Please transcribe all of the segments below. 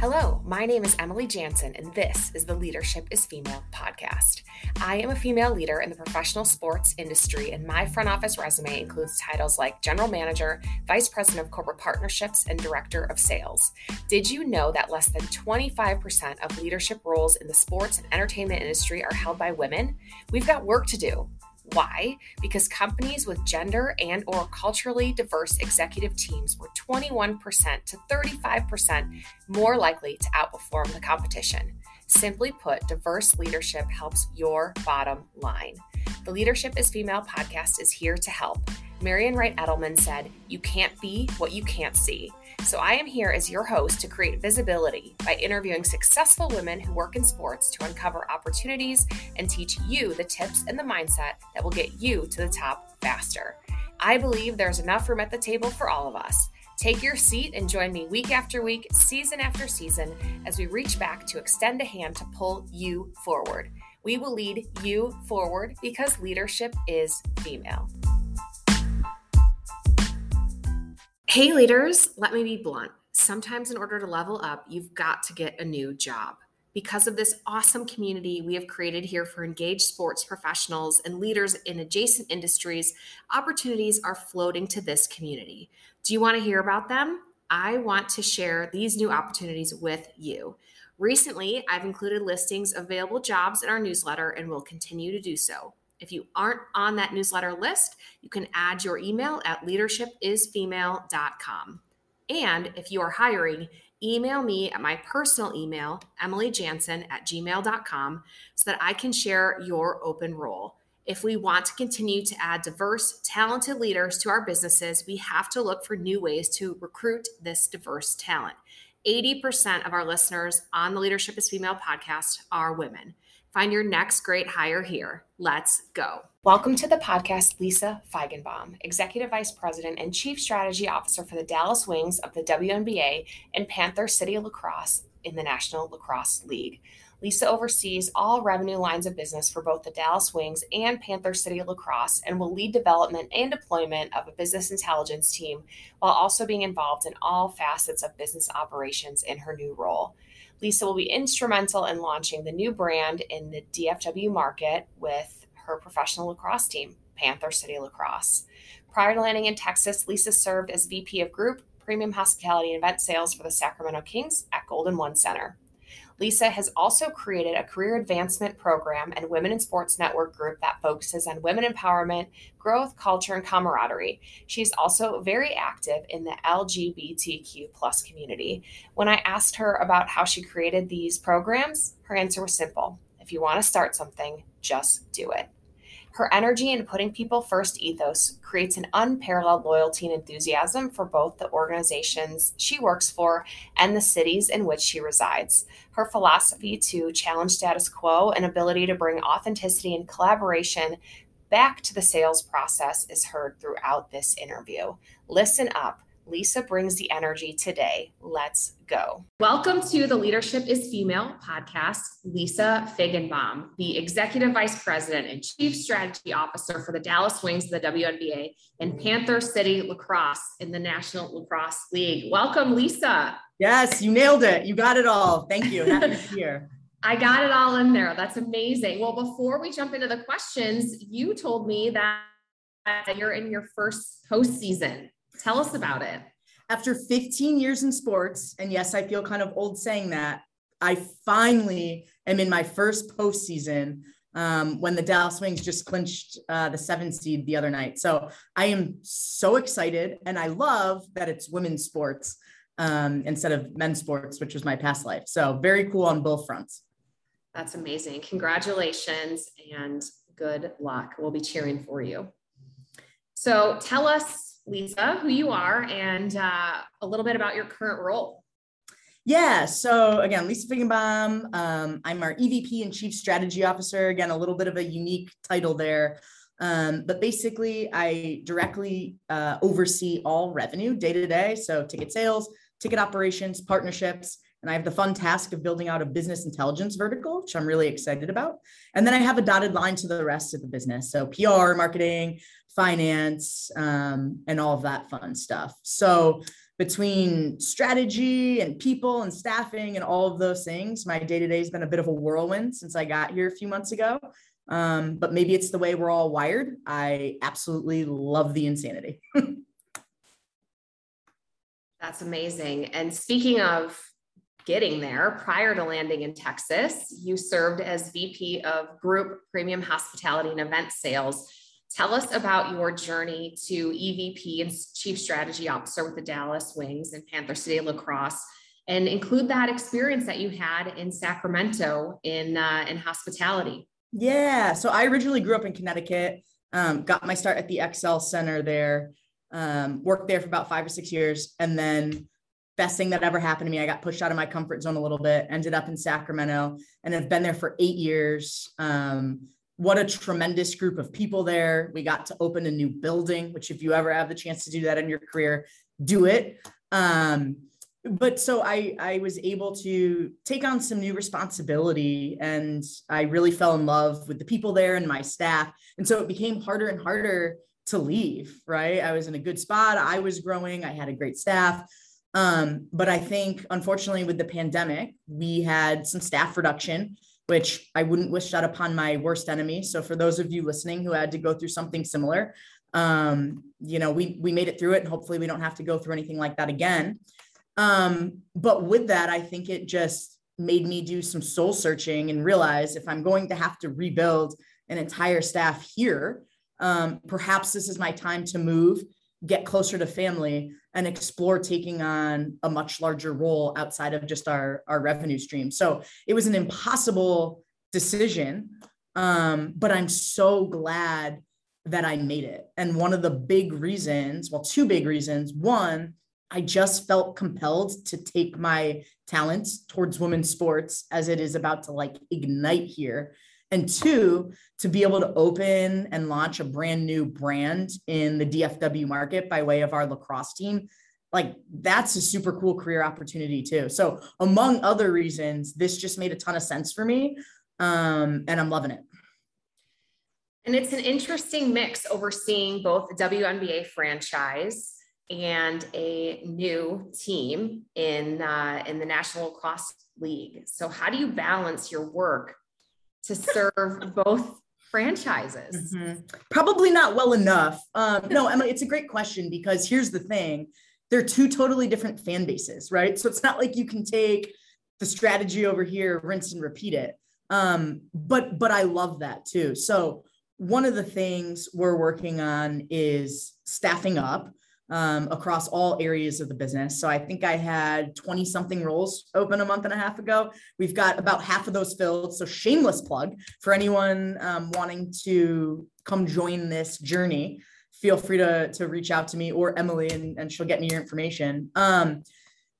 Hello, my name is Emily Jansen, and this is the Leadership is Female podcast. I am a female leader in the professional sports industry, and my front office resume includes titles like General Manager, Vice President of Corporate Partnerships, and Director of Sales. Did you know that less than 25% of leadership roles in the sports and entertainment industry are held by women? We've got work to do. Why? Because companies with gender and or culturally diverse executive teams were 21% to 35% more likely to outperform the competition. Simply put, diverse leadership helps your bottom line. The Leadership is Female podcast is here to help. Marian Wright Edelman said, You can't be what you can't see. So I am here as your host to create visibility by interviewing successful women who work in sports to uncover opportunities and teach you the tips and the mindset that will get you to the top faster. I believe there's enough room at the table for all of us. Take your seat and join me week after week, season after season, as we reach back to extend a hand to pull you forward. We will lead you forward because leadership is female. Hey, leaders, let me be blunt. Sometimes, in order to level up, you've got to get a new job. Because of this awesome community we have created here for engaged sports professionals and leaders in adjacent industries, opportunities are floating to this community. Do you want to hear about them? I want to share these new opportunities with you. Recently, I've included listings of available jobs in our newsletter and will continue to do so. If you aren't on that newsletter list, you can add your email at leadershipisfemale.com. And if you are hiring, email me at my personal email, emilyjansen at gmail.com, so that I can share your open role. If we want to continue to add diverse, talented leaders to our businesses, we have to look for new ways to recruit this diverse talent. 80% of our listeners on the Leadership is Female podcast are women. Find your next great hire here. Let's go. Welcome to the podcast, Lisa Feigenbaum, Executive Vice President and Chief Strategy Officer for the Dallas Wings of the WNBA and Panther City Lacrosse in the National Lacrosse League. Lisa oversees all revenue lines of business for both the Dallas Wings and Panther City Lacrosse and will lead development and deployment of a business intelligence team while also being involved in all facets of business operations in her new role. Lisa will be instrumental in launching the new brand in the DFW market with her professional lacrosse team, Panther City Lacrosse. Prior to landing in Texas, Lisa served as VP of Group, Premium Hospitality and Event Sales for the Sacramento Kings at Golden One Center. Lisa has also created a career advancement program and Women in Sports Network group that focuses on women empowerment, growth, culture, and camaraderie. She's also very active in the LGBTQ plus community. When I asked her about how she created these programs, her answer was simple. If you want to start something, just do it. Her energy and putting people first ethos creates an unparalleled loyalty and enthusiasm for both the organizations she works for and the cities in which she resides. Her philosophy to challenge status quo and ability to bring authenticity and collaboration back to the sales process is heard throughout this interview. Listen up Lisa brings the energy today. Let's go. Welcome to the Leadership is Female podcast. Lisa Feigenbaum, the Executive Vice President and Chief Strategy Officer for the Dallas Wings of the WNBA and Panther City Lacrosse in the National Lacrosse League. Welcome, Lisa. Yes, you nailed it. You got it all. Thank you. Happy to be here. I got it all in there. That's amazing. Well, before we jump into the questions, you told me that you're in your first postseason Tell us about it. After 15 years in sports, and yes, I feel kind of old saying that, I finally am in my first postseason um, when the Dallas Wings just clinched uh, the seven seed the other night. So I am so excited, and I love that it's women's sports um, instead of men's sports, which was my past life. So very cool on both fronts. That's amazing. Congratulations and good luck. We'll be cheering for you. So tell us Lisa, who you are and uh, a little bit about your current role. Yeah. So again, Lisa Feigenbaum. Um, I'm our EVP and Chief Strategy Officer. Again, a little bit of a unique title there. Um, but basically, I directly uh, oversee all revenue day to day. So ticket sales, ticket operations, partnerships, and I have the fun task of building out a business intelligence vertical, which I'm really excited about. And then I have a dotted line to the rest of the business. So PR, marketing, finance, um, and all of that fun stuff. So between strategy and people and staffing and all of those things, my day to day has been a bit of a whirlwind since I got here a few months ago. Um, but maybe it's the way we're all wired. I absolutely love the insanity. That's amazing. And speaking of getting there, prior to landing in Texas, you served as VP of Group Premium Hospitality and Event Sales Tell us about your journey to EVP and Chief Strategy Officer with the Dallas Wings and Panther City Lacrosse, and include that experience that you had in Sacramento in uh, in hospitality. Yeah, so I originally grew up in Connecticut. Um, got my start at the XL Center there. Um, worked there for about five or six years, and then best thing that ever happened to me. I got pushed out of my comfort zone a little bit. Ended up in Sacramento, and have been there for eight years. Um, what a tremendous group of people there. We got to open a new building, which if you ever have the chance to do that in your career, do it. Um, but so I, I was able to take on some new responsibility and I really fell in love with the people there and my staff. And so it became harder and harder to leave, right? I was in a good spot. I was growing. I had a great staff. Um, but I think unfortunately with the pandemic, we had some staff reduction which I wouldn't wish that upon my worst enemy. So for those of you listening who had to go through something similar, um, you know, we we made it through it, and hopefully we don't have to go through anything like that again. Um, but with that, I think it just made me do some soul searching and realize if I'm going to have to rebuild an entire staff here, um, perhaps this is my time to move, get closer to family, and explore taking on a much larger role outside of just our, our revenue stream. So it was an impossible decision, um, but I'm so glad that I made it. And one of the big reasons, well, two big reasons. One, I just felt compelled to take my talents towards women's sports as it is about to like ignite here and two to be able to open and launch a brand new brand in the DFW market by way of our lacrosse team like that's a super cool career opportunity too so among other reasons this just made a ton of sense for me um, and i'm loving it and it's an interesting mix overseeing both the WNBA franchise and a new team in uh, in the National Lacrosse League. So, how do you balance your work to serve both franchises? Mm-hmm. Probably not well enough. Um, no, Emma, it's a great question because here's the thing they're two totally different fan bases, right? So it's not like you can take the strategy over here, rinse and repeat it. Um, but but I love that too. So one of the things we're working on is staffing up um, across all areas of the business. So I think I had 20 something roles open a month and a half ago. We've got about half of those filled. So shameless plug for anyone um, wanting to come join this journey. Feel free to, to reach out to me or Emily and, and she'll get me your information. Um,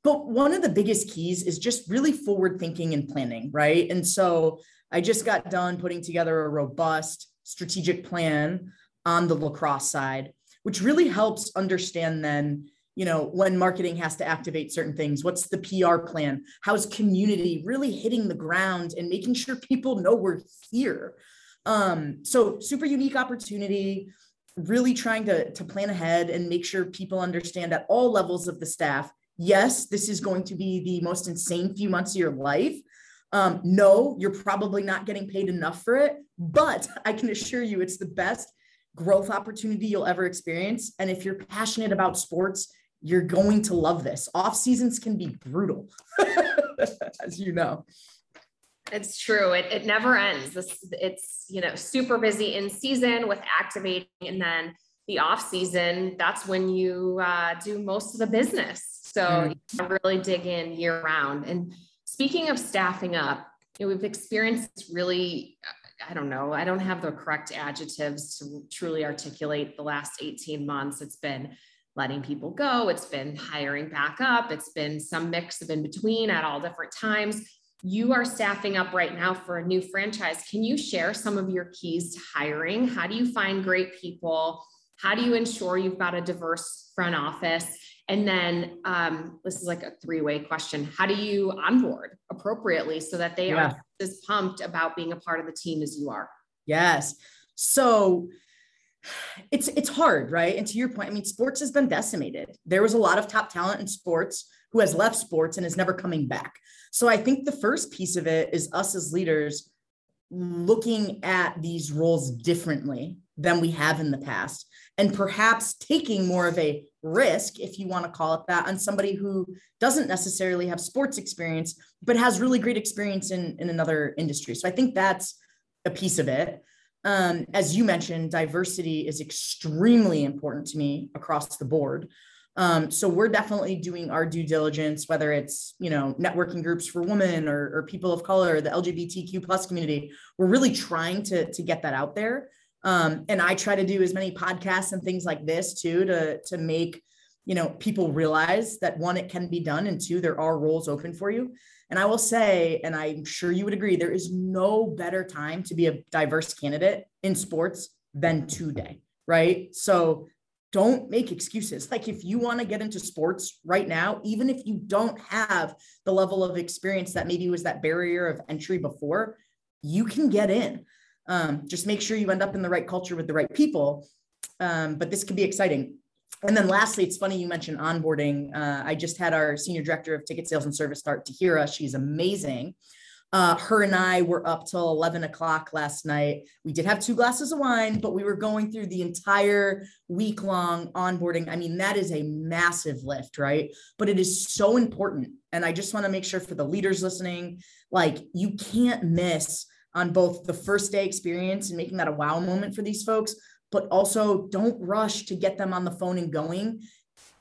but one of the biggest keys is just really forward thinking and planning, right? And so I just got done putting together a robust strategic plan on the lacrosse side which really helps understand then you know when marketing has to activate certain things. What's the pr plan? How's community really hitting the ground and making sure people know we're here? Um, so super unique opportunity really trying to, to plan ahead and make sure people understand at all levels of the staff yes this is going to be the most insane few months of your life. Um, no you're probably not getting paid enough for it but i can assure you it's the best growth opportunity you'll ever experience. And if you're passionate about sports, you're going to love this. Off seasons can be brutal, as you know. It's true. It, it never ends. This it's you know super busy in season with activating, and then the off season. That's when you uh, do most of the business. So mm. you really dig in year round. And speaking of staffing up, you know, we've experienced really I don't know, I don't have the correct adjectives to truly articulate the last 18 months. It's been letting people go, it's been hiring back up, it's been some mix of in between at all different times. You are staffing up right now for a new franchise. Can you share some of your keys to hiring? How do you find great people? How do you ensure you've got a diverse front office? And then um, this is like a three way question How do you onboard appropriately so that they yeah. are as pumped about being a part of the team as you are? Yes. So it's it's hard, right? And to your point, I mean, sports has been decimated. There was a lot of top talent in sports who has left sports and is never coming back. So I think the first piece of it is us as leaders looking at these roles differently than we have in the past and perhaps taking more of a risk if you want to call it that on somebody who doesn't necessarily have sports experience but has really great experience in, in another industry so i think that's a piece of it um, as you mentioned diversity is extremely important to me across the board um, so we're definitely doing our due diligence, whether it's you know networking groups for women or, or people of color, the LGBTQ plus community. We're really trying to to get that out there. Um, and I try to do as many podcasts and things like this too to to make you know people realize that one it can be done and two there are roles open for you and i will say and i'm sure you would agree there is no better time to be a diverse candidate in sports than today right so don't make excuses. Like if you want to get into sports right now, even if you don't have the level of experience that maybe was that barrier of entry before, you can get in. Um, just make sure you end up in the right culture with the right people. Um, but this could be exciting. And then lastly, it's funny you mentioned onboarding. Uh, I just had our senior director of ticket sales and service start Tahira. She's amazing. Uh, her and I were up till 11 o'clock last night. We did have two glasses of wine, but we were going through the entire week long onboarding. I mean, that is a massive lift, right? But it is so important. And I just want to make sure for the leaders listening, like you can't miss on both the first day experience and making that a wow moment for these folks, but also don't rush to get them on the phone and going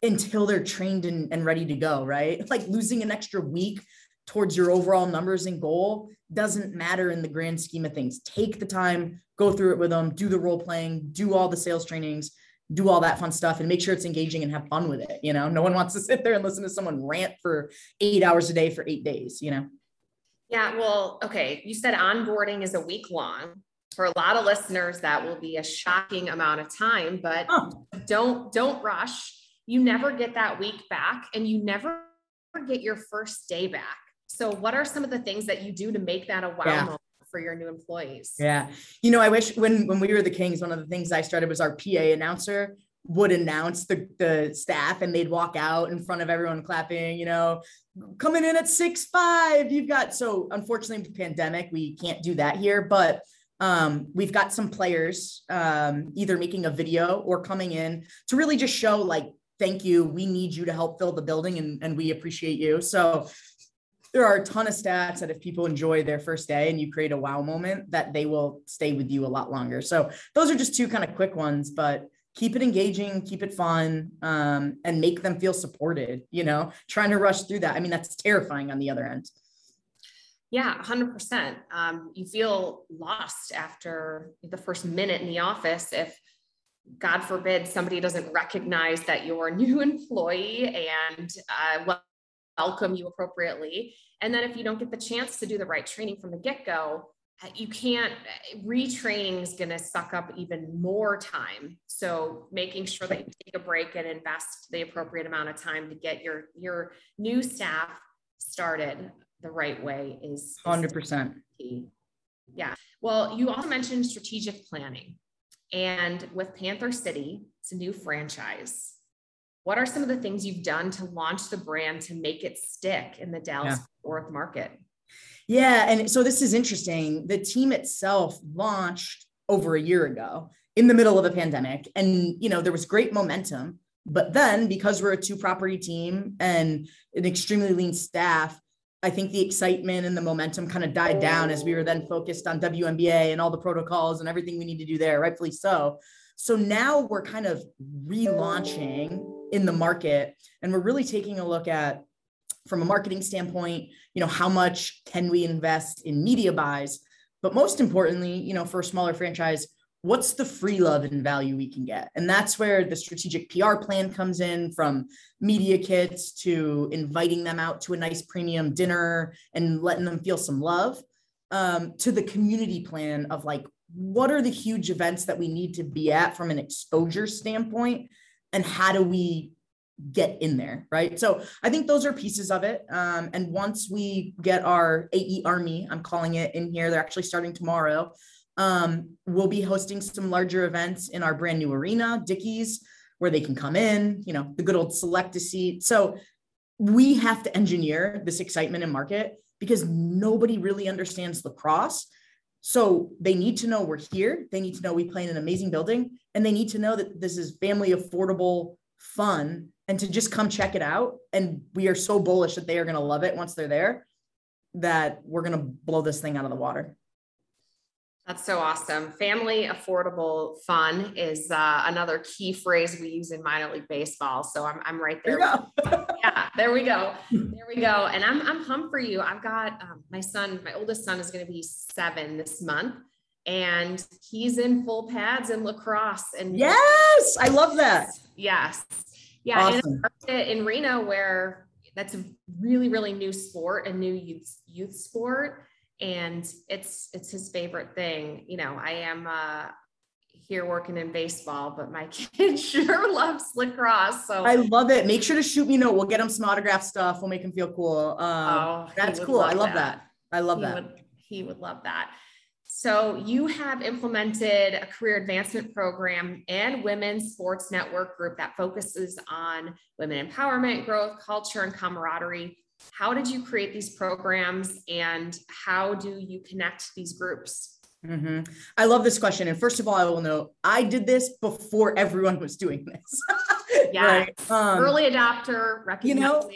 until they're trained and, and ready to go, right? Like losing an extra week towards your overall numbers and goal doesn't matter in the grand scheme of things. Take the time, go through it with them, do the role playing, do all the sales trainings, do all that fun stuff and make sure it's engaging and have fun with it. You know, no one wants to sit there and listen to someone rant for eight hours a day for eight days, you know? Yeah. Well, okay. You said onboarding is a week long. For a lot of listeners, that will be a shocking amount of time, but oh. don't, don't rush. You never get that week back and you never get your first day back. So, what are some of the things that you do to make that a wow yeah. moment for your new employees? Yeah, you know, I wish when when we were the Kings, one of the things I started was our PA announcer would announce the the staff, and they'd walk out in front of everyone clapping. You know, coming in at six five. You've got so unfortunately, with the pandemic, we can't do that here, but um, we've got some players um, either making a video or coming in to really just show like thank you we need you to help fill the building and, and we appreciate you so there are a ton of stats that if people enjoy their first day and you create a wow moment that they will stay with you a lot longer so those are just two kind of quick ones but keep it engaging keep it fun um, and make them feel supported you know? Trying to rush through that i mean that's terrifying on the other end. Yeah 100% um, you feel lost after the first minute in the office if god forbid somebody doesn't recognize that you're a new employee and uh, welcome you appropriately. And then if you don't get the chance to do the right training from the get go, you can't retraining is going to suck up even more time so making sure that you take a break and invest the appropriate amount of time to get your your new staff started the right way is, is 100% key. yeah well you also mentioned strategic planning and with panther city it's a new franchise what are some of the things you've done to launch the brand to make it stick in the Dallas yeah. Fort market? Yeah, and so this is interesting. The team itself launched over a year ago in the middle of a pandemic and you know there was great momentum but then because we're a two property team and an extremely lean staff I think the excitement and the momentum kind of died down as we were then focused on WNBA and all the protocols and everything we need to do there, rightfully so. So now we're kind of relaunching in the market and we're really taking a look at from a marketing standpoint you know how much can we invest in media buys? But most importantly you know for a smaller franchise what's the free love and value we can get? And that's where the strategic pr plan comes in from media kits to inviting them out to a nice premium dinner and letting them feel some love um, to the community plan of like what are the huge events that we need to be at from an exposure standpoint? And how do we get in there right so i think those are pieces of it um, and once we get our ae army i'm calling it in here they're actually starting tomorrow Um, we'll be hosting some larger events in our brand new arena, Dickies, where they can come in, you know, the good old select a seat. So we have to engineer this excitement in market because nobody really understands lacrosse. So they need to know we're here. They need to know we play in an amazing building and they need to know that this is family affordable fun and to just come check it out. And we are so bullish that they are going to love it once they're there that we're going to blow this thing out of the water. That's so awesome. Family affordable fun is uh, another key phrase we use in minor league baseball. So I'm, I'm right there. there yeah, there we go. There we go. And I'm, I'm pumped for you. I've got um, my son, my oldest son is going to be seven this month and he's in full pads and lacrosse. And yes, I love that. Yes. Yeah. Awesome. in Reno where that's a really, really new sport, a new youth, youth sport and it's it's his favorite thing you know i am uh here working in baseball but my kid sure loves lacrosse so i love it make sure to shoot me a note we'll get him some autograph stuff we'll make him feel cool um, oh, that's cool love i love that. that. i love he that would, he would love that so you have implemented a career advancement program and women's sports network group that focuses on women empowerment growth culture and camaraderie how did you create these programs and how do you connect these groups? Mm-hmm. I love this question. And first of all, I will note I did this before everyone was doing this. yeah. Right? Um, Early adopter, recognizing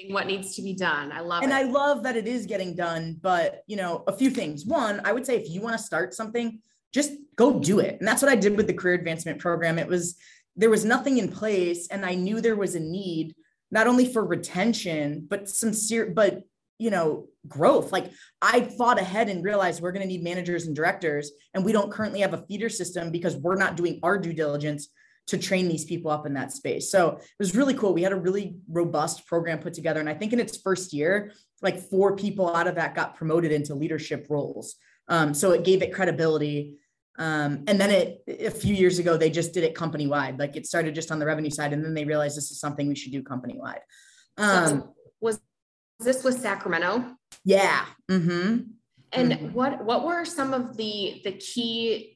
you know, what needs to be done. I love and it. And I love that it is getting done. But, you know, a few things. One, I would say if you want to start something, just go do it. And that's what I did with the career advancement program. It was, there was nothing in place and I knew there was a need not only for retention, but sincere, but you know, growth. Like I thought ahead and realized we're going to need managers and directors, and we don't currently have a feeder system because we're not doing our due diligence to train these people up in that space. So it was really cool. We had a really robust program put together. And I think in its first year, like four people out of that got promoted into leadership roles. Um, so it gave it credibility. Um, and then it a few years ago, they just did it company wide. Like it started just on the revenue side, and then they realized this is something we should do company wide. Um, was this with Sacramento? Yeah. Mm-hmm. And mm-hmm. what what were some of the the key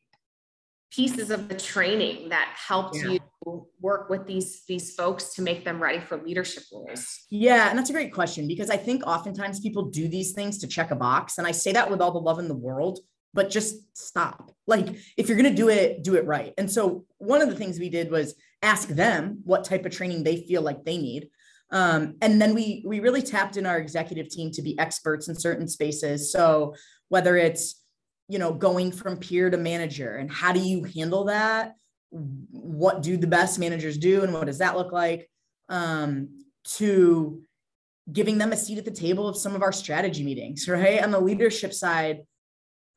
pieces of the training that helped yeah. you work with these these folks to make them ready for leadership roles? Yeah, and that's a great question because I think oftentimes people do these things to check a box, and I say that with all the love in the world but just stop. Like if you're going to do it, do it right. And so one of the things we did was ask them what type of training they feel like they need. Um, and then we we really tapped in our executive team to be experts in certain spaces. So whether it's you know going from peer to manager and how do you handle that? What do the best managers do and what does that look like? Um, to giving them a seat at the table of some of our strategy meetings, right? On the leadership side,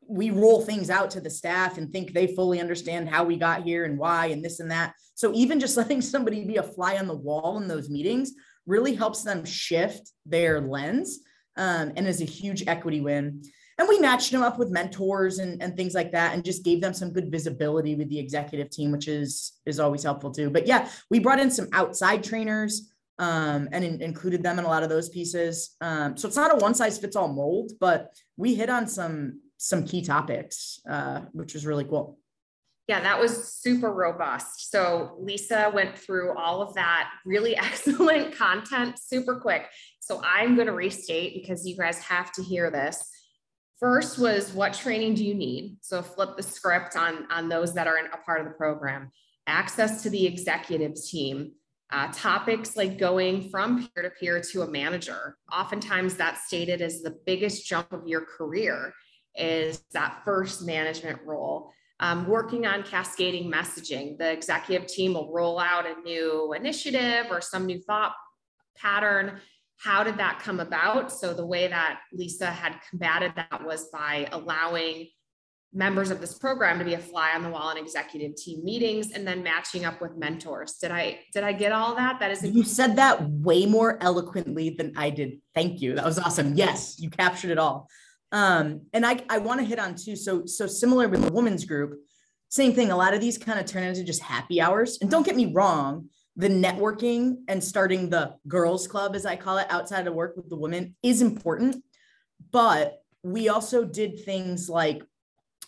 we roll things out to the staff and think they fully understand how we got here and why and this and that. So even just letting somebody be a fly on the wall in those meetings really helps them shift their lens um, and is a huge equity win. And we matched them up with mentors and, and things like that and just gave them some good visibility with the executive team, which is is always helpful too. But yeah, we brought in some outside trainers um, and in, included them in a lot of those pieces. Um, so it's not a one size fits all mold, but we hit on some some key topics, uh, which was really cool. Yeah, that was super robust. So Lisa went through all of that really excellent content super quick. So I'm going to restate because you guys have to hear this. First was what training do you need? So flip the script on, on those that are in a part of the program. Access to the executives team. Uh, topics like going from peer to peer to a manager. Oftentimes that's stated as the biggest jump of your career is that first management role. Um, working on cascading messaging. The executive team will roll out a new initiative or some new thought pattern. How did that come about? So, the way that Lisa had combated that was by allowing members of this program to be a fly on the wall in executive team meetings and then matching up with mentors did i did i get all that that is you said that way more eloquently than i did thank you that was awesome yes you captured it all um, and I, I want to hit on too. So, so similar with the women's group, same thing. A lot of these kind of turn into just happy hours. And don't get me wrong, the networking and starting the girls club, as I call it, outside of work with the women is important. But we also did things like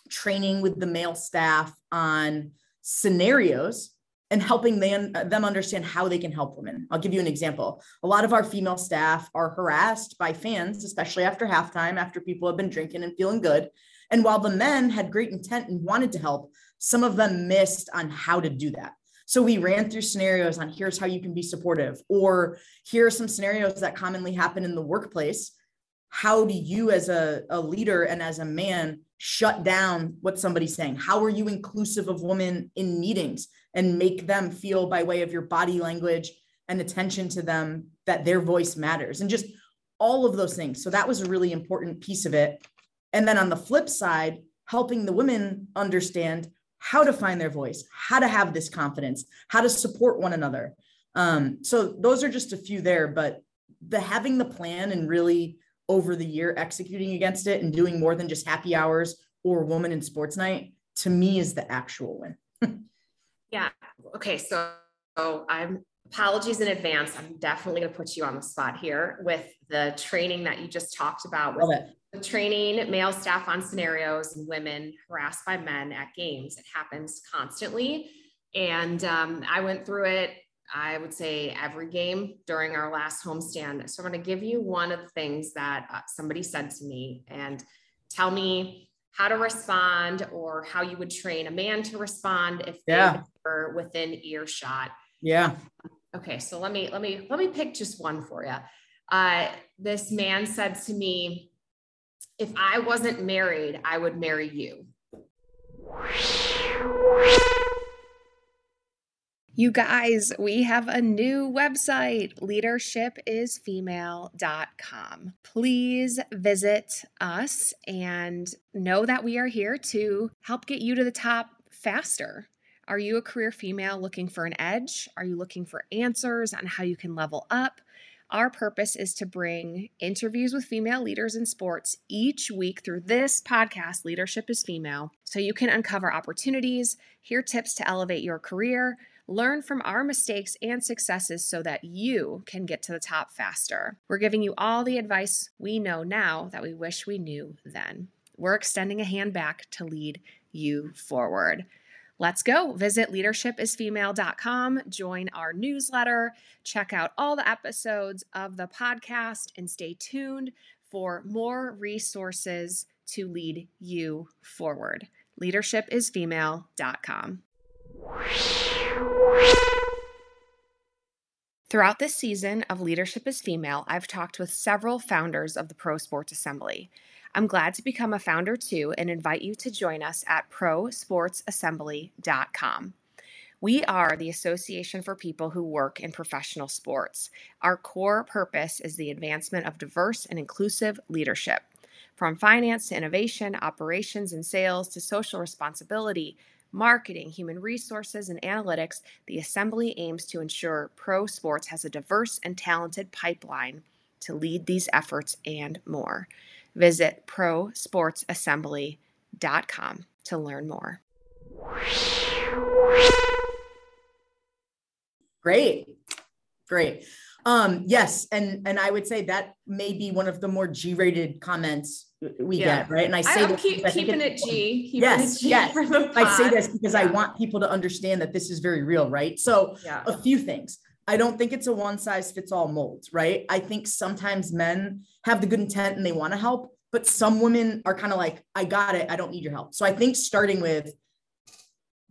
training with the male staff on scenarios and helping them, uh, them understand how they can help women. I'll give you an example. A lot of our female staff are harassed by fans, especially after halftime, after people have been drinking and feeling good. And while the men had great intent and wanted to help, some of them missed on how to do that. So we ran through scenarios on here's how you can be supportive, or here are some scenarios that commonly happen in the workplace. How do you, as a, a leader and as a man, shut down what somebody's saying? How are you inclusive of women in meetings and make them feel by way of your body language and attention to them that their voice matters and just all of those things. So that was a really important piece of it. And then on the flip side, helping the women understand how to find their voice, how to have this confidence, how to support one another. Um, so those are just a few there, but the having the plan and really over the year executing against it and doing more than just happy hours or woman in sports night to me is the actual win. yeah. Okay. So, so I'm apologies in advance. I'm definitely going to put you on the spot here with the training that you just talked about with training male staff on scenarios and women harassed by men at games. It happens constantly. And um, I went through it, I would say, every game during our last homestand. So I'm going to give you one of the things that uh, somebody said to me and tell me how to respond or how you would train a man to respond if yeah. they were within earshot. Yeah. Okay, so let me let me let me pick just one for you. Uh, this man said to me, if I wasn't married, I would marry you. You guys, we have a new website, leadershipisfemale.com. Please visit us and know that we are here to help get you to the top faster. Are you a career female looking for an edge? Are you looking for answers on how you can level up? Our purpose is to bring interviews with female leaders in sports each week through this podcast, Leadership is Female, so you can uncover opportunities, hear tips to elevate your career, learn from our mistakes and successes so that you can get to the top faster. We're giving you all the advice we know now that we wish we knew then. We're extending a hand back to lead you forward. Let's go. Visit leadershipisfemale.com, join our newsletter, check out all the episodes of the podcast, and stay tuned for more resources to lead you forward. Leadershipisfemale.com. Throughout this season of Leadership is Female, I've talked with several founders of the Pro Sports Assembly. I'm glad to become a founder too and invite you to join us at prosportsassembly.com. We are the Association for People Who Work in Professional Sports. Our core purpose is the advancement of diverse and inclusive leadership. From finance to innovation, operations and sales to social responsibility, marketing, human resources, and analytics, the Assembly aims to ensure pro sports has a diverse and talented pipeline to lead these efforts and more. Visit prosportsassembly.com to learn more. Great. Great. Um, yes, and and I would say that may be one of the more G-rated comments we yeah. get, right? And I say I keep, keeping it, G. Keeping yes, it G yes. I say this because yeah. I want people to understand that this is very real, right? So yeah. a few things. I don't think it's a one size fits all mold, right? I think sometimes men have the good intent and they want to help, but some women are kind of like, I got it. I don't need your help. So I think starting with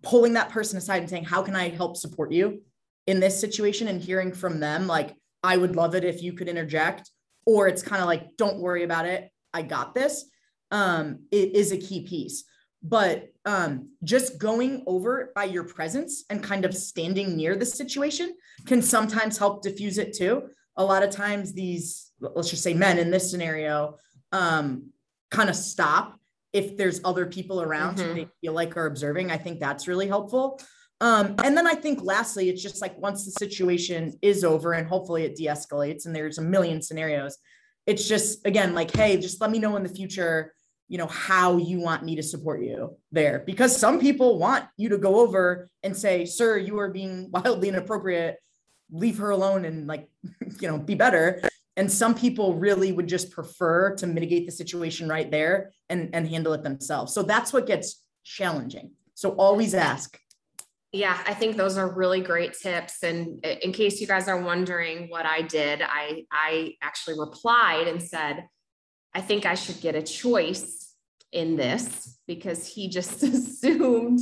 pulling that person aside and saying, How can I help support you in this situation? And hearing from them, like, I would love it if you could interject. Or it's kind of like, Don't worry about it. I got this. Um, it is a key piece. But um, just going over by your presence and kind of standing near the situation can sometimes help diffuse it too. A lot of times, these, let's just say men in this scenario, um, kind of stop if there's other people around mm-hmm. who they feel like are observing. I think that's really helpful. Um, and then I think lastly, it's just like once the situation is over and hopefully it de escalates and there's a million scenarios, it's just again like, hey, just let me know in the future, you know, how you want me to support you there. Because some people want you to go over and say, sir, you are being wildly inappropriate. Leave her alone and like, you know, be better and some people really would just prefer to mitigate the situation right there and and handle it themselves so that's what gets challenging so always ask yeah, I think those are really great tips. And in case you guys are wondering what I did, I I actually replied and said, I think I should get a choice in this because he just assumed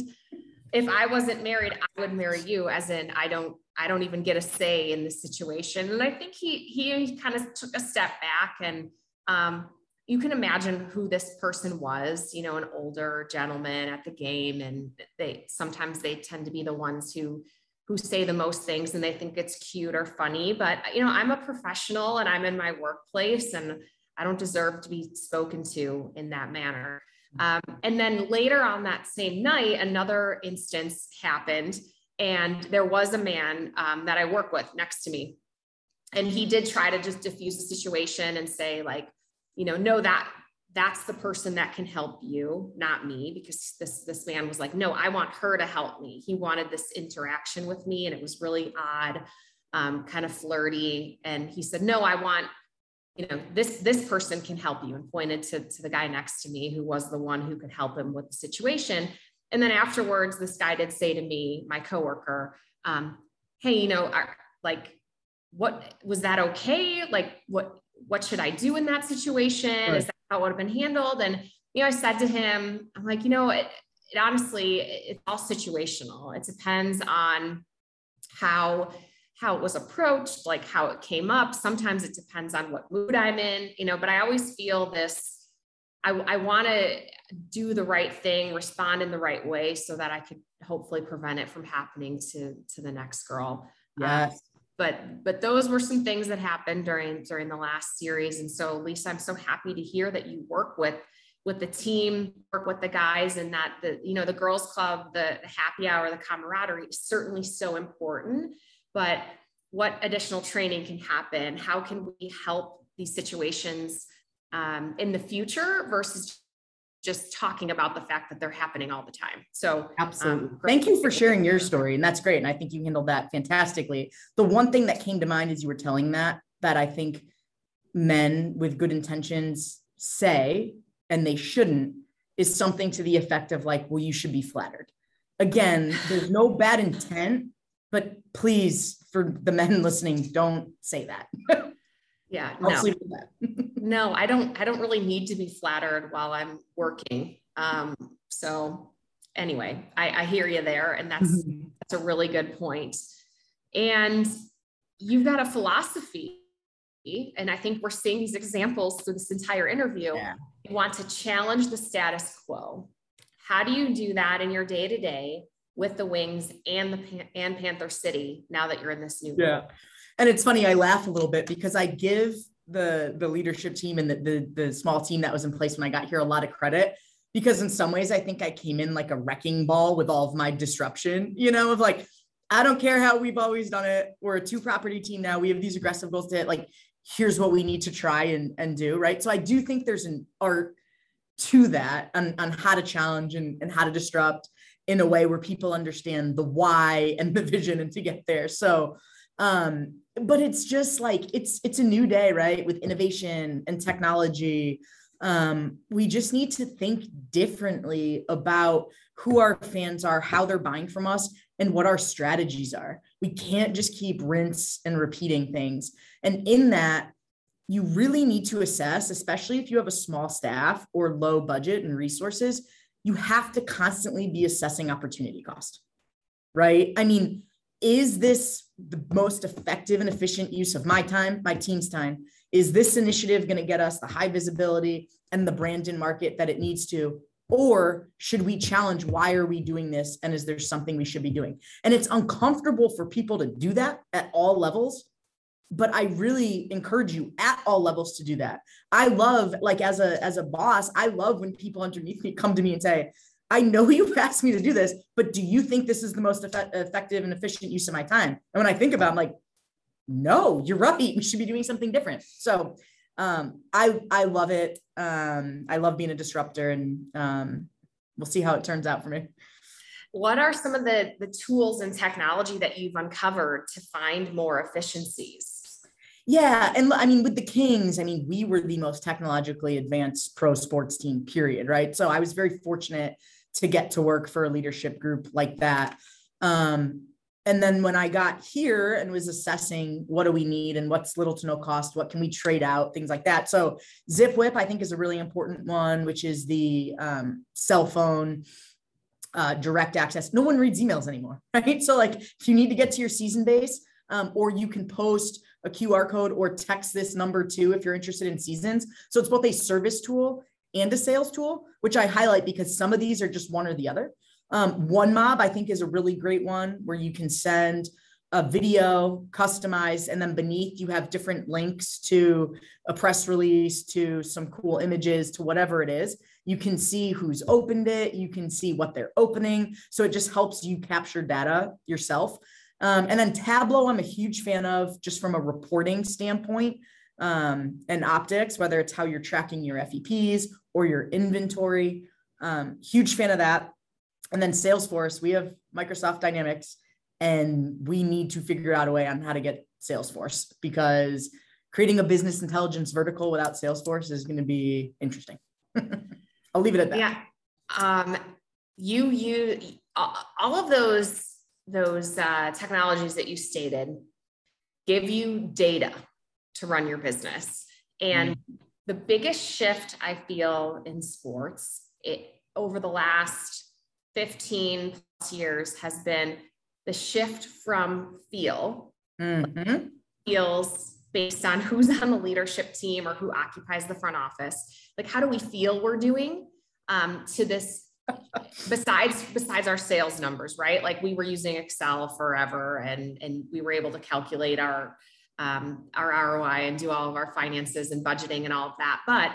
if I wasn't married, I would marry you, as in I don't I don't even get a say in this situation. And I think he he kind of took a step back and um, you can imagine who this person was, you know, an older gentleman at the game. And they sometimes they tend to be the ones who who say the most things and they think it's cute or funny. But you know, I'm a professional and I'm in my workplace and I don't deserve to be spoken to in that manner. Um, and then later on that same night, another instance happened, and there was a man um, that I work with next to me. And he did try to just diffuse the situation and say, like, you know, know that that's the person that can help you, not me, because this this man was like, no, I want her to help me. He wanted this interaction with me, and it was really odd, um, kind of flirty. And he said, no, I want, you know, this this person can help you, and pointed to to the guy next to me who was the one who could help him with the situation. And then afterwards, this guy did say to me, my coworker, um, hey, you know, like, what was that okay? Like, what what should I do in that situation? Right. Is that how it would have been handled? And, you know, I said to him, I'm like, you know, it, it honestly, it's all situational. It depends on how, how it was approached, like how it came up. Sometimes it depends on what mood I'm in, you know, but I always feel this, I, I want to do the right thing, respond in the right way so that I could hopefully prevent it from happening to, to the next girl. Yes. Um, but but those were some things that happened during during the last series. And so lisa i'm so happy to hear that you work with with the team work with the guys and that the you know the girls club the, happy hour the camaraderie is certainly so important. But what additional training can happen? How can we help these situations um, in the future versus just talking about the fact that they're happening all the time. So, absolutely. Um, Thank you for sharing your story. And that's great. And I think you handled that fantastically. The one thing that came to mind as you were telling that, that I think men with good intentions say, and they shouldn't, is something to the effect of like, well, you should be flattered. Again, there's no bad intent, but please, for the men listening, don't say that. Yeah, no. no, I don't. I don't really need to be flattered while I'm working. Um, so anyway, I, I hear you there, and that's mm-hmm. that's a really good point. And you've got a philosophy, and I think we're seeing these examples through this entire interview. Yeah. You want to challenge the status quo. How do you do that in your day to day with the Wings and the and Panther City now that you're in this new? Yeah. Role? And it's funny i laugh a little bit because i give the the leadership team and the, the, the small team that was in place when i got here a lot of credit because in some ways i think i came in like a wrecking ball with all of my disruption you know of like i don't care how we've always done it. We're a two property team now. We have these aggressive goals to hit. Like here's what we need to try and, and do right? So i do think there's an art to that on, on how to challenge and, and how to disrupt in a way where people understand the why and the vision and to get there. So um but it's just like it's it's a new day right with innovation and technology. Um we just need to think differently about who our fans are how they're buying from us and what our strategies are. We can't just keep rinse and repeating things. And in that you really need to assess especially if you have a small staff or low budget and resources you have to constantly be assessing opportunity cost right? I mean is this the most effective and efficient use of my time, my team's time? Is this initiative going to get us the high visibility and the brand in market that it needs to? Or should we challenge why are we doing this? And is there something we should be doing? And it's uncomfortable for people to do that at all levels. But I really encourage you at all levels to do that. I love, like as a as a boss, I love when people underneath me come to me and say, I know you asked me to do this, but do you think this is the most effect- effective and efficient use of my time? And when I think about it, I'm like, no, you're right. We should be doing something different. So um, I I love it. Um, I love being a disruptor, and um, we'll see how it turns out for me. What are some of the the tools and technology that you've uncovered to find more efficiencies? Yeah. And I mean, with the Kings, I mean, we were the most technologically advanced pro sports team, period. Right. So I was very fortunate to get to work for a leadership group like that. Um, and then when I got here and was assessing what do we need and what's little to no cost, what can we trade out, things like that. So ZipWhip, I think, is a really important one, which is the um, cell phone uh, direct access. No one reads emails anymore, right? So like if you need to get to your season base, um, or you can post a QR code or text this number too if you're interested in seasons. So it's both a service tool and a sales tool, which I highlight because some of these are just one or the other. Um, OneMob, I think, is a really great one where you can send a video customized, and then beneath you have different links to a press release, to some cool images, to whatever it is. You can see who's opened it, you can see what they're opening. So it just helps you capture data yourself. Um, and then Tableau, I'm a huge fan of just from a reporting standpoint um, and optics, whether it's how you're tracking your FEPs or your inventory. Um, huge fan of that. And then Salesforce, we have Microsoft Dynamics, and we need to figure out a way on how to get Salesforce because creating a business intelligence vertical without Salesforce is going to be interesting. I'll leave it at that. Yeah. Um, you you all of those those uh, technologies that you stated give you data to run your business. And mm-hmm. The biggest shift I feel in sports it, over the last 15 plus years has been the shift from feel. Mm-hmm. feels based on who's on the leadership team or who occupies the front office. Like how do we feel we're doing um, to this besides besides our sales numbers right? Like we were using excel forever and and we were able to calculate our um, our roi and do all of our finances and budgeting and all of that. But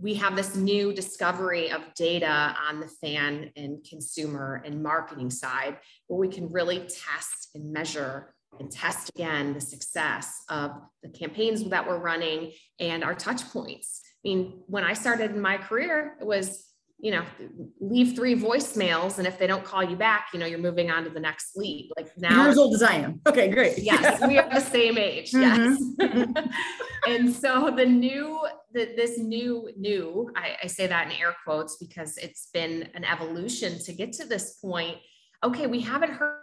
we have this new discovery of data on the fan and consumer and marketing side where we can really test and measure and test again the success of the campaigns that we're running and our touch points. I mean when i started in my career it was you know, leave three voicemails, and if they don't call you back, you know, you're moving on to the next lead. Like now, you're as old as I am. Okay, great. Yes, we are the same age. Mm-hmm. Yes, and so the new, the, this new, new, I, I say that in air quotes because it's been an evolution to get to this point. Okay, we haven't heard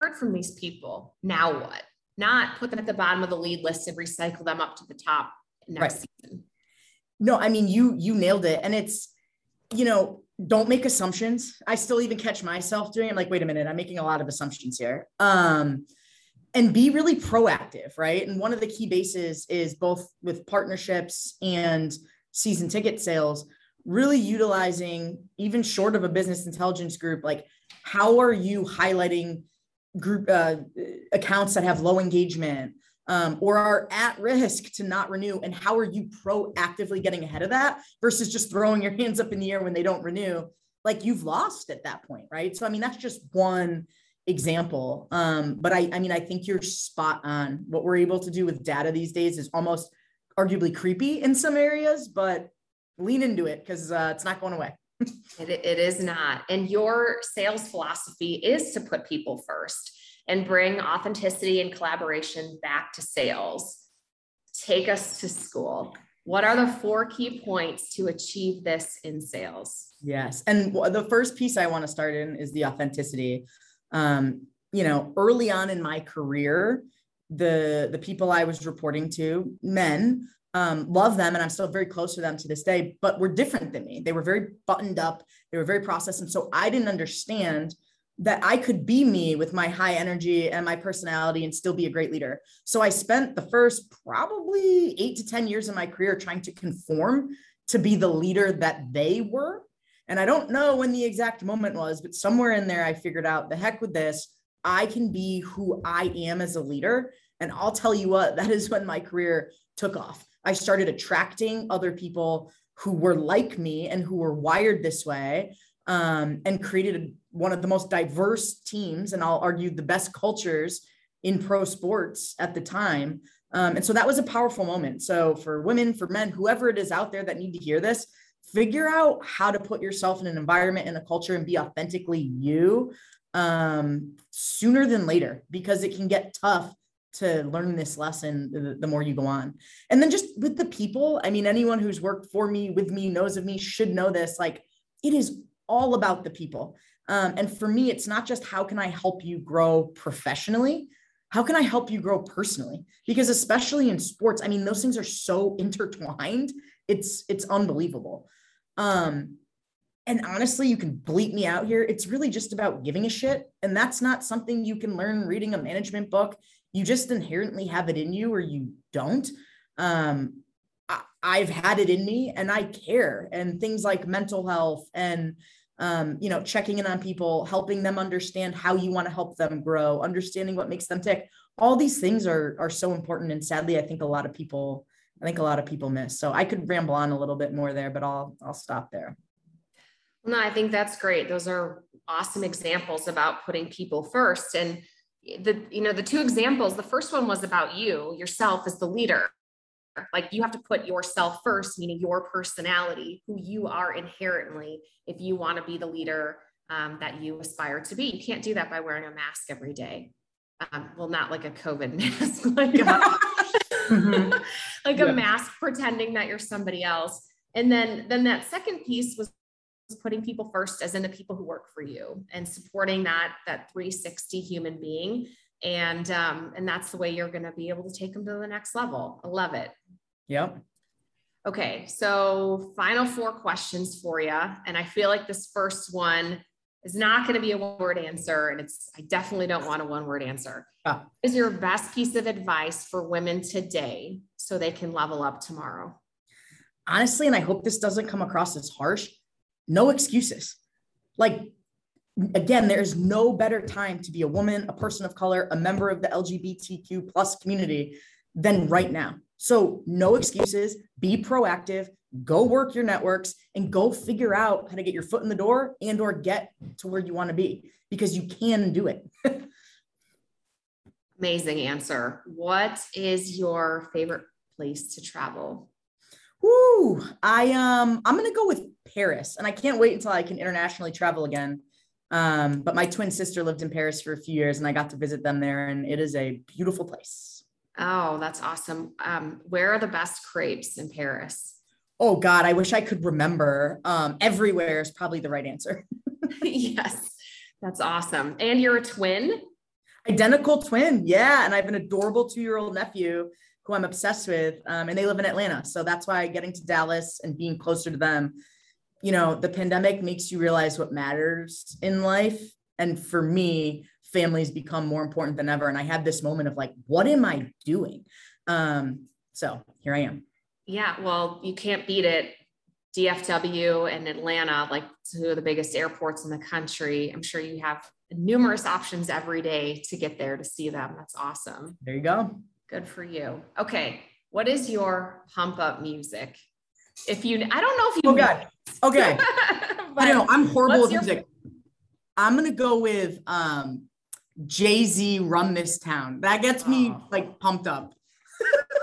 heard from these people. Now what? Not put them at the bottom of the lead list and recycle them up to the top next right. season. No, I mean you you nailed it, and it's you know, don't make assumptions. I still even catch myself doing it. like, wait a minute, I'm making a lot of assumptions here. Um, and be really proactive, right? And one of the key bases is both with partnerships and season ticket sales, really utilizing even short of a business intelligence group, like how are you highlighting group uh, accounts that have low engagement? Um, or are at risk to not renew and how are you proactively getting ahead of that versus just throwing your hands up in the air when they don't renew? Like you've lost at that point right? So i mean that's just one example. Um, but I, I mean i think you're spot on. What we're able to do with data these days is almost arguably creepy in some areas but lean into it because uh, it's not going away. It, it is not. And your sales philosophy is to put people first and bring authenticity and collaboration back to sales. Take us to school. What are the four key points to achieve this in sales? Yes. And the first piece I want to start in is the authenticity. Um, you know, early on in my career, the the people I was reporting to, men, um, love them and I'm still very close to them to this day, but were different than me. They were very buttoned up, they were very processed. And so I didn't understand that I could be me with my high energy and my personality and still be a great leader. So I spent the first probably eight to 10 years of my career trying to conform to be the leader that they were. And I don't know when the exact moment was, but somewhere in there, I figured out the heck with this. I can be who I am as a leader. And I'll tell you what, that is when my career took off. I started attracting other people who were like me and who were wired this way um, and created one of the most diverse teams, and I'll argue the best cultures in pro sports at the time. Um, and so that was a powerful moment. So for women, for men, whoever it is out there that need to hear this, figure out how to put yourself in an environment and a culture and be authentically you um, sooner than later because it can get tough to learn this lesson the, the, more you go on. And then just with the people, I mean, anyone who's worked for me, with me, knows of me, should know this. Like, it is all about the people. Um, and for me, it's not just how can I help you grow professionally? How can I help you grow personally? Because especially in sports, I mean, those things are so intertwined. It's it's unbelievable. Um, and honestly, you can bleep me out here. It's really just about giving a shit. And that's not something you can learn reading a management book. You just inherently have it in you or you don't. Um, I, have had it in me and I care. And things like mental health and, um, you know, checking in on people, helping them understand how you want to help them grow, understanding what makes them tick. All these things are, are so important. And sadly, I think a lot of people, I think a lot of people miss. So I could ramble on a little bit more there, but I'll, I'll stop there. No, I think that's great. Those are awesome examples about putting people first. And the, you know, the two examples, the first one was about you, yourself as the leader. Like you have to put yourself first, meaning your personality, who you are inherently, if you want to be the leader um, that you aspire to be. You can't do that by wearing a mask every day. Um, well, not like a COVID mask, like, a, mm-hmm. like yeah. a mask pretending that you're somebody else. And then, then that second piece was putting people first as in the people who work for you and supporting that that 360 human being and um, and that's the way you're going to be able to take them to the next level. I love it. Yep. Okay so final four questions for you and i feel like this first one is not going to be a one word answer and it's i definitely don't want a one word answer. Ah. is your best piece of advice for women today so they can level up tomorrow? Honestly and i hope this doesn't come across as harsh no excuses. Like, again, there's no better time to be a woman, a person of color, a member of the LGBTQ plus community than right now. So, no excuses, be proactive, go work your networks and go figure out how to get your foot in the door and or get to where you want to be because you can do it. Amazing answer. What is your favorite place to travel? Woo, I um I'm gonna go with Paris, and I can't wait until I can internationally travel again. Um, but my twin sister lived in Paris for a few years, and I got to visit them there, and it is a beautiful place. Oh, that's awesome. Um, where are the best crepes in Paris? Oh God, I wish I could remember. Um, everywhere is probably the right answer. yes, that's awesome. And you're a twin. Identical twin, yeah. And I have an adorable two-year-old nephew who I'm obsessed with, um, and they live in Atlanta. So that's why getting to Dallas and being closer to them, you know, the pandemic makes you realize what matters in life. And for me, families become more important than ever. And I had this moment of like, what am I doing? Um, so here I am. Yeah, well, you can't beat it. DFW and Atlanta, like two of the biggest airports in the country. I'm sure you have numerous options every day to get there to see them. That's awesome. There you go. Good for you. Okay. What is your pump up music? If you, I don't know if you. Oh, God. Okay. I don't know I'm horrible with music. Your- I'm to go with um, Jay Z Run This Town. That gets me oh. like pumped up.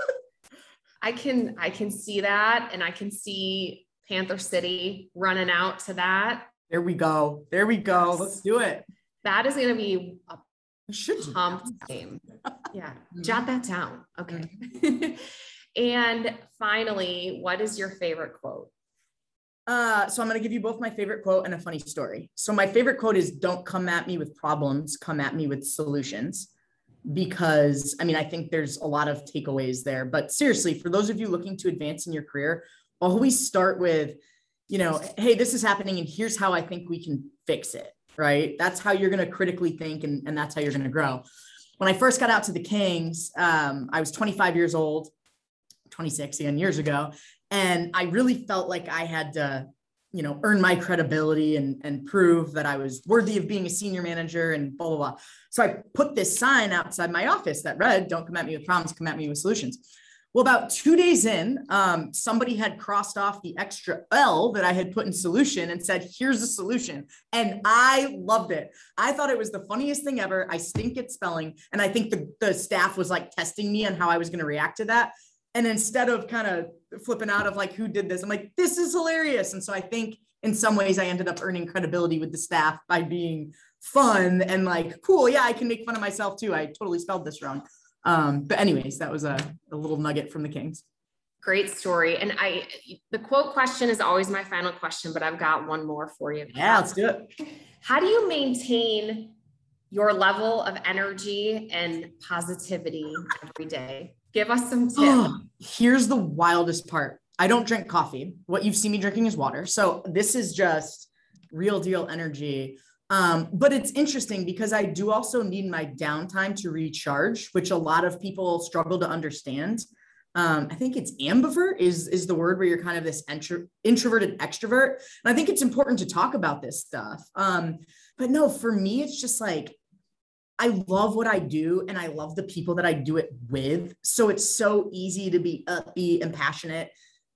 I can, I can see that. And I can see Panther City running out to that. There we go. There we go. Yes. Let's do it. That is to be a should pumped game. Yeah, mm-hmm. jot that down. Okay. And finally, what is your favorite quote? Uh, so I'm going to give you both my favorite quote and a funny story. So my favorite quote is don't come at me with problems, come at me with solutions. Because I mean, I think there's a lot of takeaways there. But seriously, for those of you looking to advance in your career, always start with, you know, hey, this is happening and here's how I think we can fix it right? That's how you're going to critically think and, and that's how you're going to grow. When I first got out to the Kings, um, I was 25 years old, 26 again years ago. And I really felt like I had to, you know, earn my credibility and, and prove that I was worthy of being a senior manager and blah, blah, blah. So I put this sign outside my office that read, don't come at me with problems, come at me with solutions. Well, about two days in, um, somebody had crossed off the extra L that I had put in solution and said, here's a solution. And I loved it. I thought it was the funniest thing ever. I stink at spelling. And I think the, the staff was like testing me on how I was going to react to that. And instead of kind of flipping out of like, who did this? I'm like, this is hilarious. And so I think in some ways I ended up earning credibility with the staff by being fun and like, cool. Yeah, I can make fun of myself too. I totally spelled this wrong. Um, but anyways, that was a, a little nugget from the Kings. Great story. And I, the quote question is always my final question, but I've got one more for you. Yeah, let's do it. How do you maintain your level of energy and positivity every day? Give us some tips. Oh, here's the wildest part. I don't drink coffee. What you've seen me drinking is water. So this is just real deal energy. Um, but it's interesting because I do also need my downtime to recharge, which a lot of people struggle to understand. Um, I think it's ambivert is is the word where you're kind of this intro, introverted extrovert, and I think it's important to talk about this stuff. Um, but no, for me, it's just like I love what I do, and I love the people that I do it with. So it's so easy to be upbeat and passionate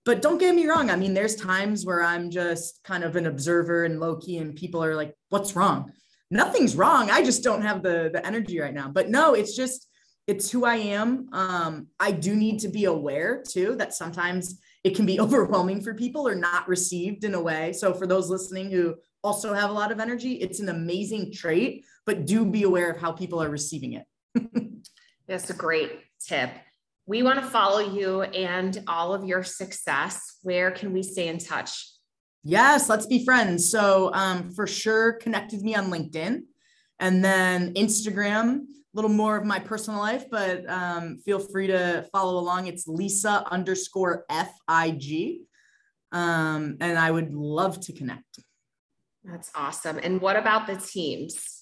but don't get me wrong. I mean, there's times where I'm just kind of an observer and low key, and people are like, what's wrong? Nothing's wrong. I just don't have the, the energy right now. But no, it's just, it's who I am. Um, I do need to be aware too that sometimes it can be overwhelming for people or not received in a way. So for those listening who also have a lot of energy, it's an amazing trait, but do be aware of how people are receiving it. That's a great tip we want to follow you and all of your success. Where can we stay in touch? Yes, let's be friends. So, um, for sure, connect with me on LinkedIn and then Instagram, a little more of my personal life, but um, feel free to follow along. It's Lisa underscore FIG. Um, and I would love to connect. That's awesome. And what about the teams?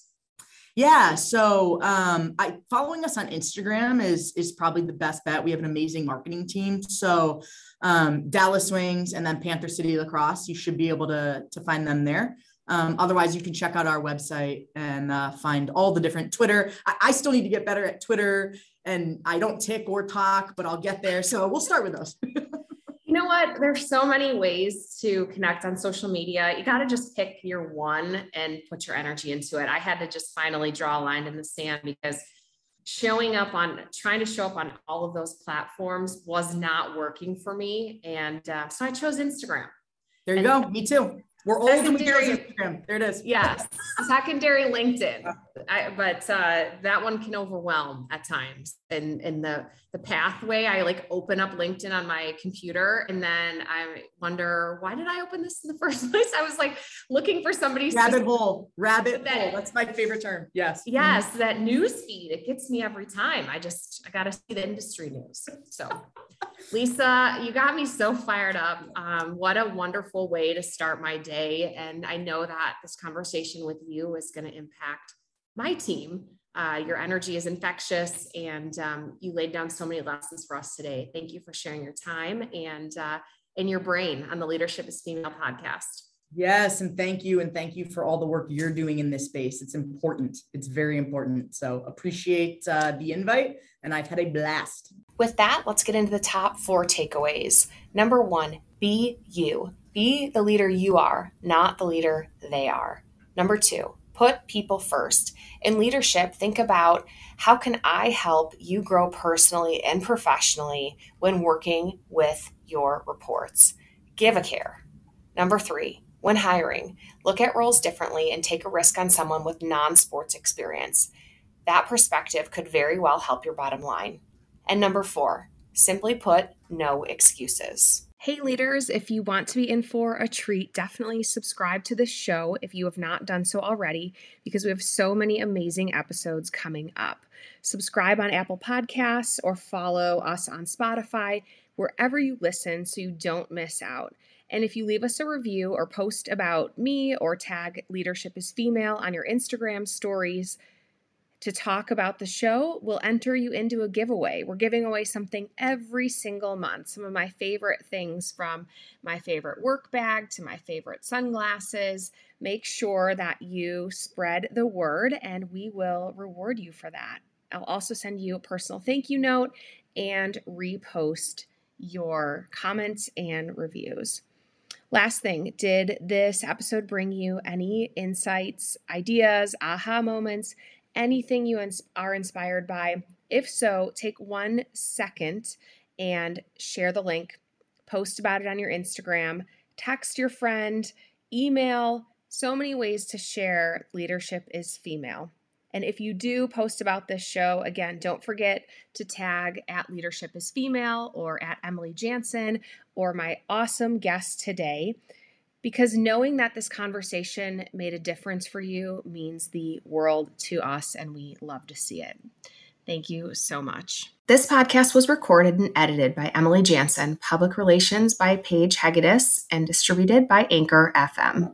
Yeah. So um, I following us on Instagram is is probably the best bet. We have an amazing marketing team. So um, Dallas Wings and then Panther City Lacrosse. You should be able to to find them there. Um, otherwise, you can check out our website and uh, find all the different Twitter. I, I, still need to get better at Twitter, and I don't tick or talk, but I'll get there. So we'll start with those. what? There's so many ways to connect on social media. You got to just pick your one and put your energy into it. I had to just finally draw a line in the sand because showing up on trying to show up on all of those platforms was not working for me. And uh, so I chose Instagram. There you and, go. Me too. We're old and we Instagram. There it is. Yes. Secondary LinkedIn. I, but uh, that one can overwhelm at times. And in the the pathway, I like open up LinkedIn on my computer and then I wonder why did I open this in the first place? I was like looking for somebody's rabbit hole. Rabbit that, hole. That's my favorite term. Yes. Yes, that news feed. It gets me every time. I just I gotta see the industry news. So Lisa, you got me so fired up. Um, what a wonderful way to start my day. And I know that this conversation with you is going to impact my team. Uh, your energy is infectious, and um, you laid down so many lessons for us today. Thank you for sharing your time and uh, in your brain on the Leadership is Female podcast. Yes, and thank you, and thank you for all the work you're doing in this space. It's important. It's very important. So appreciate uh, the invite, and I've had a blast. With that, let's get into the top four takeaways. Number one, be you. Be the leader you are, not the leader they are. Number two, put people first. In leadership, think about how can I help you grow personally and professionally when working with your reports? Give a care. Number three, when hiring, look at roles differently and take a risk on someone with non sports experience. That perspective could very well help your bottom line. And number four, simply put, no excuses. Hey, leaders, if you want to be in for a treat, definitely subscribe to this show if you have not done so already, because we have so many amazing episodes coming up. Subscribe on Apple Podcasts or follow us on Spotify, wherever you listen, so you don't miss out. And if you leave us a review or post about me or tag Leadership is Female on your Instagram stories to talk about the show, we'll enter you into a giveaway. We're giving away something every single month. Some of my favorite things from my favorite work bag to my favorite sunglasses. Make sure that you spread the word and we will reward you for that. I'll also send you a personal thank you note and repost your comments and reviews. Last thing, did this episode bring you any insights, ideas, aha moments, anything you ins- are inspired by? If so, take one second and share the link, post about it on your Instagram, text your friend, email. So many ways to share leadership is female. And if you do post about this show, again, don't forget to tag at Leadership is Female or at Emily Jansen or my awesome guest today. Because knowing that this conversation made a difference for you means the world to us, and we love to see it. Thank you so much. This podcast was recorded and edited by Emily Jansen, public relations by Paige Hegedus, and distributed by Anchor FM.